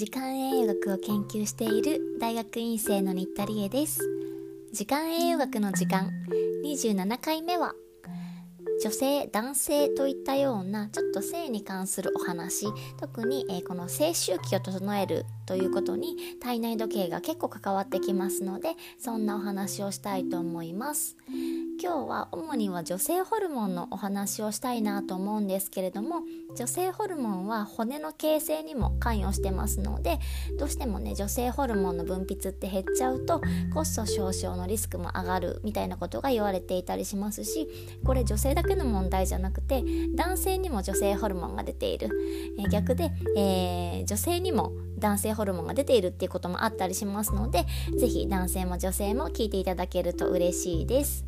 時間栄養学を研究している大学院生の新田理恵です。時間栄養学の時間27回目は女性男性といったようなちょっと性に関するお話。特に、えー、この性周期を整えるということに体内時計が結構関わってきますのでそんなお話をしたいと思います。今日は主には女性ホルモンのお話をしたいなと思うんですけれども女性ホルモンは骨の形成にも関与してますのでどうしてもね女性ホルモンの分泌って減っちゃうと骨粗しょう症のリスクも上がるみたいなことが言われていたりしますしこれ女性だけの問題じゃなくて男性にも女性ホルモンが出ている、え逆で、えー、女性にも男性ホルモンが出ているっていうこともあったりしますので是非男性も女性も聞いていただけると嬉しいです。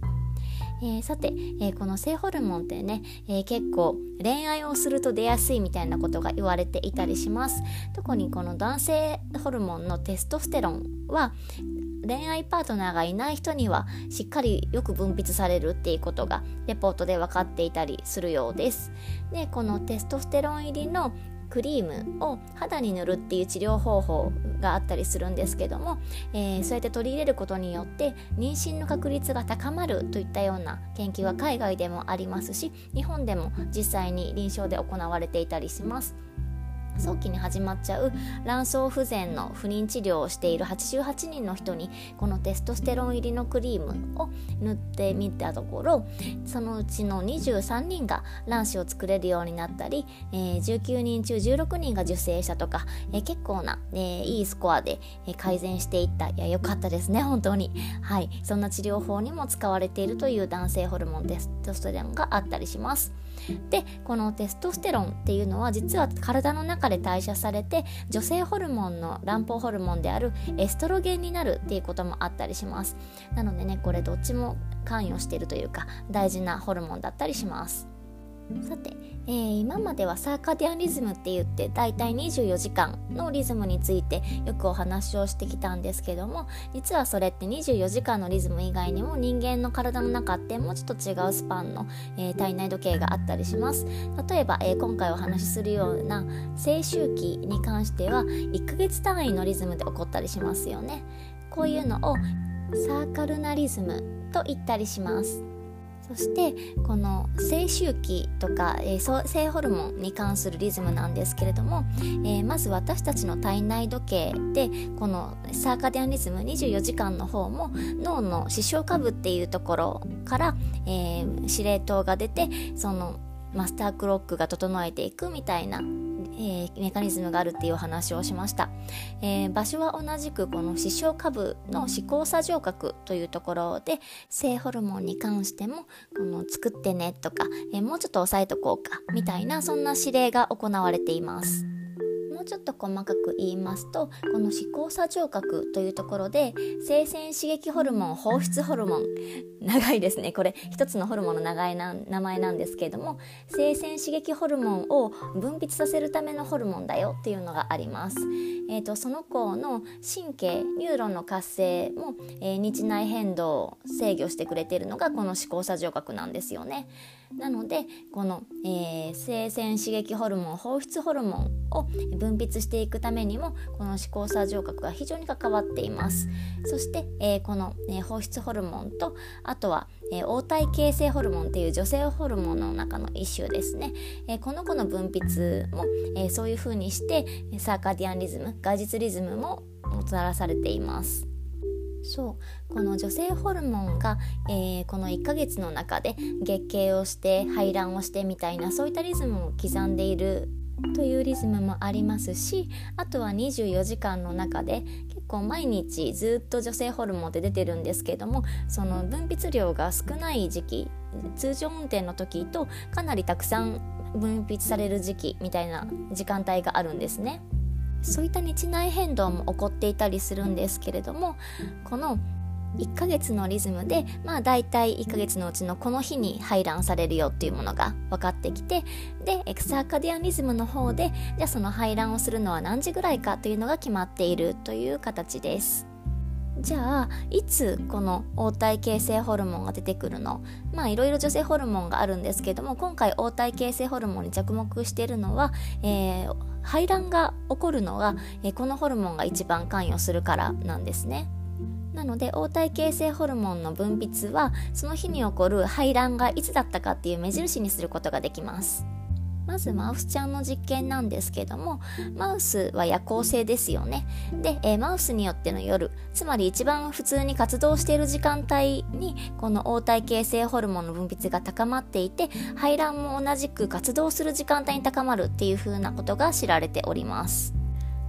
えー、さて、えー、この性ホルモンってね、えー、結構恋愛をすると出やすいみたいなことが言われていたりします。特にこの男性ホルモンのテストステロンは恋愛パートナーがいない人にはしっかりよく分泌されるっていうことがレポートで分かっていたりするようです。でこのテストステロン入りのクリームを肌に塗るっていう治療方法があったりするんですけども、えー、そうやって取り入れることによって妊娠の確率が高まるといったような研究は海外でもありますし日本でも実際に臨床で行われていたりします。早期に始まっちゃう卵巣不全の不妊治療をしている88人の人にこのテストステロン入りのクリームを塗ってみたところそのうちの23人が卵子を作れるようになったり、えー、19人中16人が受精したとか、えー、結構な、えー、いいスコアで、改善していった。いや良かったですね本当に。はい。そんな治療法にも使われているという男性ホルモンテストステロンがあったりします。でこのテストステロンっていうのは実は体の中で代謝されて女性ホルモンの卵胞ホルモンであるエストロゲンになるっていうこともあったりします。なのでねこれどっちも関与しているというか大事なホルモンだったりします。さて、えー、今まではサーカディアンリズムって言ってだいたい24時間のリズムについてよくお話をしてきたんですけども実はそれって24時間のリズム以外にも人間の体の中ってもうちょっと違うスパンの、えー、体内時計があったりします。例えば、えー、今回お話しするような青周期に関しては1ヶ月単位のリズムで起こったりしますよね。こういうのをサーカルナリズムと言ったりします。そしてこの性周期とか、えー、性ホルモンに関するリズムなんですけれども、えー、まず私たちの体内時計でこのサーカディアンリズム24時間の方も脳の視床下部っていうところから、えー、司令塔が出てそのマスタークロックが整えていくみたいなえー、メカニズムがあるっていうお話をしました、えー、場所は同じくこの視床下部の視交差上角というところで性ホルモンに関してもこの作ってねとか、えー、もうちょっと抑えとこうかみたいなそんな指令が行われています。うちょっと細かく言いますとこの視交差聴覚というところで性腺刺激ホルモン放出ホルモン長いですねこれ一つのホルモンの長いな名前なんですけれども性腺刺激ホルモンを分泌させるためのホルモンだよっていうのがあります。えーと、その子の神経ニューロンの活性も、えー、日内変動を制御してくれているのがこの視交差聴覚なんですよね。なのでこの、えー、性腺刺激ホルモン放出ホルモンを分泌していくためにもこの視交差上角が非常に関わっています。そして、えー、この、えー、放出ホルモンとあとは、えー、黄体形成ホルモンっていう女性ホルモンの中の一種ですね、えこの子の分泌も、えそういう風にしてサーカディアンリズム外実リズムももたらされています。そうこの女性ホルモンが、えー、この1ヶ月の中で月経をして排卵をしてみたいなそういったリズムを刻んでいるというリズムもありますしあとは24時間の中で結構毎日ずっと女性ホルモンって出てるんですけどもその分泌量が少ない時期通常運転の時とかなりたくさん分泌される時期みたいな時間帯があるんですね。そういった日内変動も起こっていたりするんですけれどもこの1ヶ月のリズムでまあ大体1ヶ月のうちのこの日に排卵されるよっていうものが分かってきてでエクサーカディアンリズムの方でじゃあその排卵をするのは何時ぐらいかというのが決まっているという形です。じゃあいつこの黄体形成ホルモンが出てくるの？まあいろいろ女性ホルモンがあるんですけども今回黄体形成ホルモンに着目しているのは、えー排卵が起こるのは、えこのホルモンが一番関与するからなんですね。なので黄体形成ホルモンの分泌はその日に起こる排卵がいつだったかっていう目印にすることができますまずマウスちゃんの実験なんですけどもマウスは夜行性ですよね。で、えー、マウスによっての夜つまり一番普通に活動している時間帯にこの黄体形成ホルモンの分泌が高まっていて排卵も同じく活動する時間帯に高まるっていう風なことが知られております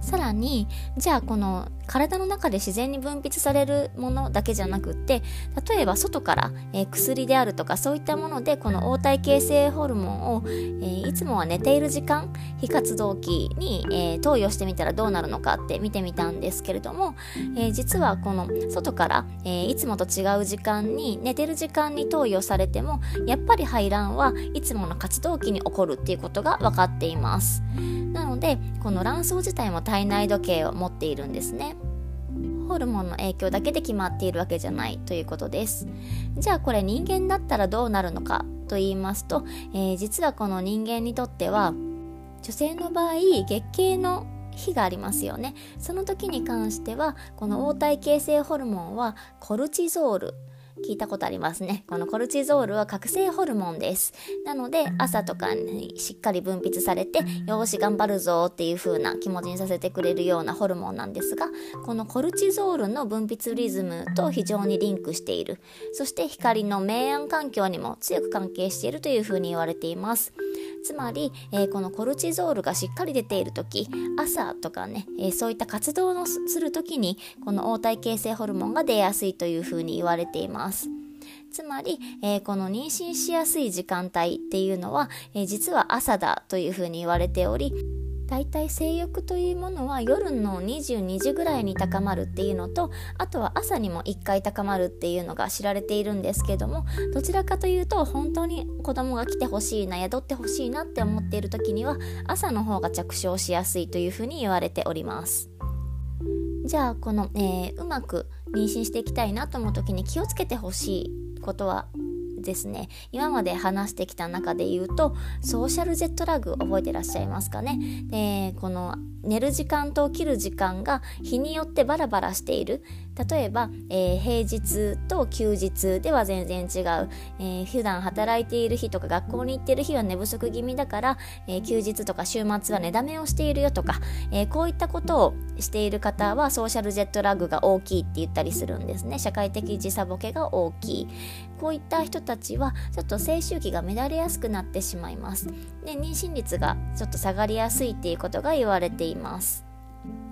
さらにじゃあこの体の中で自然に分泌されるものだけじゃなくって例えば外から、えー、薬であるとかそういったものでこの黄体形成ホルモンを、えー、いつもは寝ている時間非活動期に、えー、投与してみたらどうなるのかって見てみたんですけれども、え実はこの外から、えいつもと違う時間に寝てる時間に投与されてもやっぱり排卵はいつもの活動期に起こるっていうことが分かっています。なのでこの卵巣自体も体内時計を持っているんですね。ホルモンの影響だけで決まっているわけじゃないということです。じゃあこれ人間だったらどうなるのかと言いますと、えー、実はこの人間にとっては女性の場合月経の日がありますよね。その時に関してはこの黄体形成ホルモンはコルチゾール聞いたことありますね。このコルチゾールは覚醒ホルモンです。なので朝とかにしっかり分泌されてよし頑張るぞっていう風な気持ちにさせてくれるようなホルモンなんですがこのコルチゾールの分泌リズムと非常にリンクしているそして光の明暗環境にも強く関係しているという風に言われています。つまり、えー、このコルチゾールがしっかり出ている時朝とかね、えー、そういった活動をする時にこの黄体形成ホルモンが出やすいというふうに言われています。つまり、えー、この妊娠しやすい時間帯っていうのは、え実は朝だというふうに言われており大体性欲というものは夜の22時ぐらいに高まるっていうのとあとは朝にも1回高まるっていうのが知られているんですけどもどちらかというと本当に子供が来てほしいな宿ってほしいなって思っている時には朝の方が着床しやすいというふうに言われております。じゃあこの、えー、うまく妊娠していきたいなと思う時に気をつけてほしいことはですね。今まで話してきた中で言うとソーシャルジェットラグ覚えてらっしゃいますかね？でこの寝る時間と起きる時間が日によってバラバラしている。例えば、えー、平日と休日では全然違う、えー、普段働いている日とか学校に行ってる日は寝不足気味だから、えー、休日とか週末は寝だめをしているよとか、え、こういったことをしている方はソーシャルジェットラグが大きいって言ったりするんですね。社会的時差ボケが大きい。こういった人たちはちょっと静周期が乱れやすくなってしまいます。で妊娠率がちょっと下がりやすいっていうことが言われています。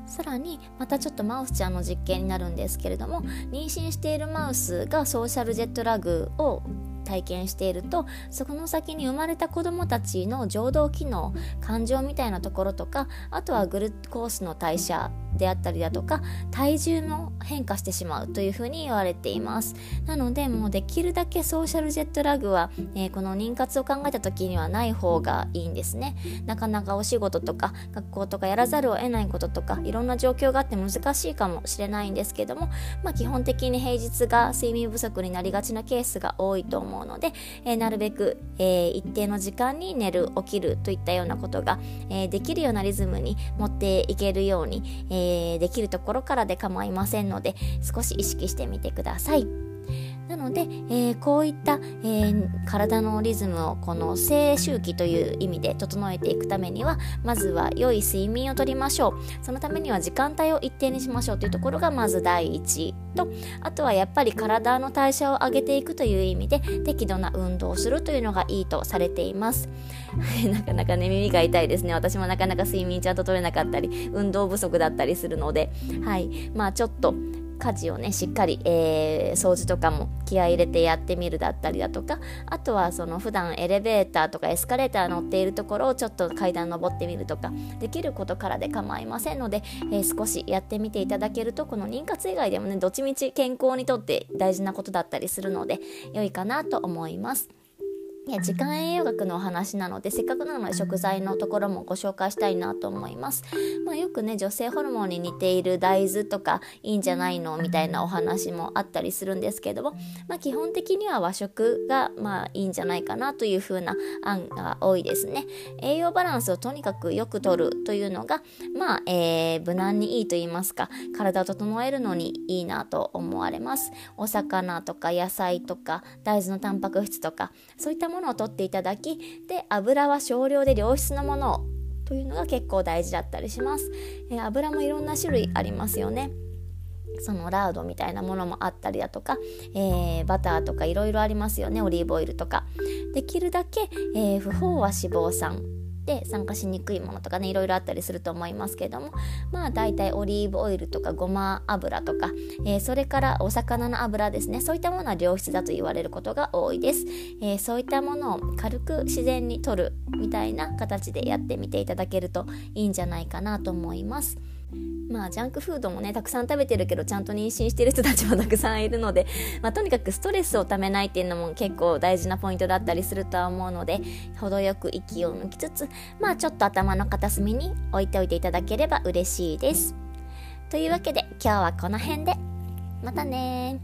さらにまたちょっとマウスちゃんの実験になるんですけれども妊娠しているマウスがソーシャルジェットラグを体験しているとそこの先に生まれた子どもたちの情動機能感情みたいなところとかあとはグルコースの代謝であったりだとか体重も変化してしまうというふうに言われています。なのでもうできるだけソーシャルジェットラグは、えー、この妊活を考えた時にはない方がいいんですね。なかなかお仕事とか学校とかやらざるを得ないこととかいろんな状況があって難しいかもしれないんですけども、まあ、基本的に平日が睡眠不足になりがちなケースが多いと思うので、えー、なるべく、えー、一定の時間に寝る起きるといったようなことが、えできるようなリズムに持っていけるように、ええー、できるところからで構いませんので少し意識してみてください。なので、えー、こういった、えー、体のリズムをこの静周期という意味で整えていくためにはまずは良い睡眠をとりましょう。そのためには時間帯を一定にしましょうというところがまず第一とあとはやっぱり体の代謝を上げていくという意味で適度な運動をするというのがいいとされています。なかなかね耳が痛いですね。私もなかなか睡眠ちゃんと取れなかったり運動不足だったりするので。はい。まあちょっと家事をねしっかり、えー、掃除とかも気合入れてやってみるだったりだとかあとはその普段エレベーターとかエスカレーター乗っているところをちょっと階段登ってみるとかできることからで構いませんので、えー、少しやってみていただけるとこの妊活以外でもねどっちみち健康にとって大事なことだったりするので良いかなと思います。時間栄養学のお話なのでせっかくなので食材のところもご紹介したいなと思います、まあ、よくね女性ホルモンに似ている大豆とかいいんじゃないのみたいなお話もあったりするんですけども、まあ、基本的には和食がまあいいんじゃないかなという風な案が多いですね。栄養バランスをとにかくよくとるというのがまあ、えー、無難にいいと言いますか体を整えるのにいいなと思われます。お魚とか野菜とか大豆のタンパク質とかそういったものを取っていただきで油は少量で良質なものをというのが結構大事だったりします、えー、油もいろんな種類ありますよね。そのラードみたいなものもあったりだとか、えー、バターとかいろいろありますよね。オリーブオイルとか。できるだけ、えー、不飽和脂肪酸で酸化しにくいものとかねいろいろあったりすると思いますけどもまあ大体オリーブオイルとかごま油とか、えー、それからお魚の油ですね。そういったものは良質だと言われることが多いです、えー、そういったものを軽く自然に摂るみたいな形でやってみていただけるといいんじゃないかなと思います。まあジャンクフードもねたくさん食べてるけどちゃんと妊娠してる人たちもたくさんいるので、まあ、とにかくストレスをためないっていうのも結構大事なポイントだったりするとは思うので程よく息を抜きつつまあちょっと頭の片隅に置いておいていただければ嬉しいです。というわけで今日はこの辺で。またね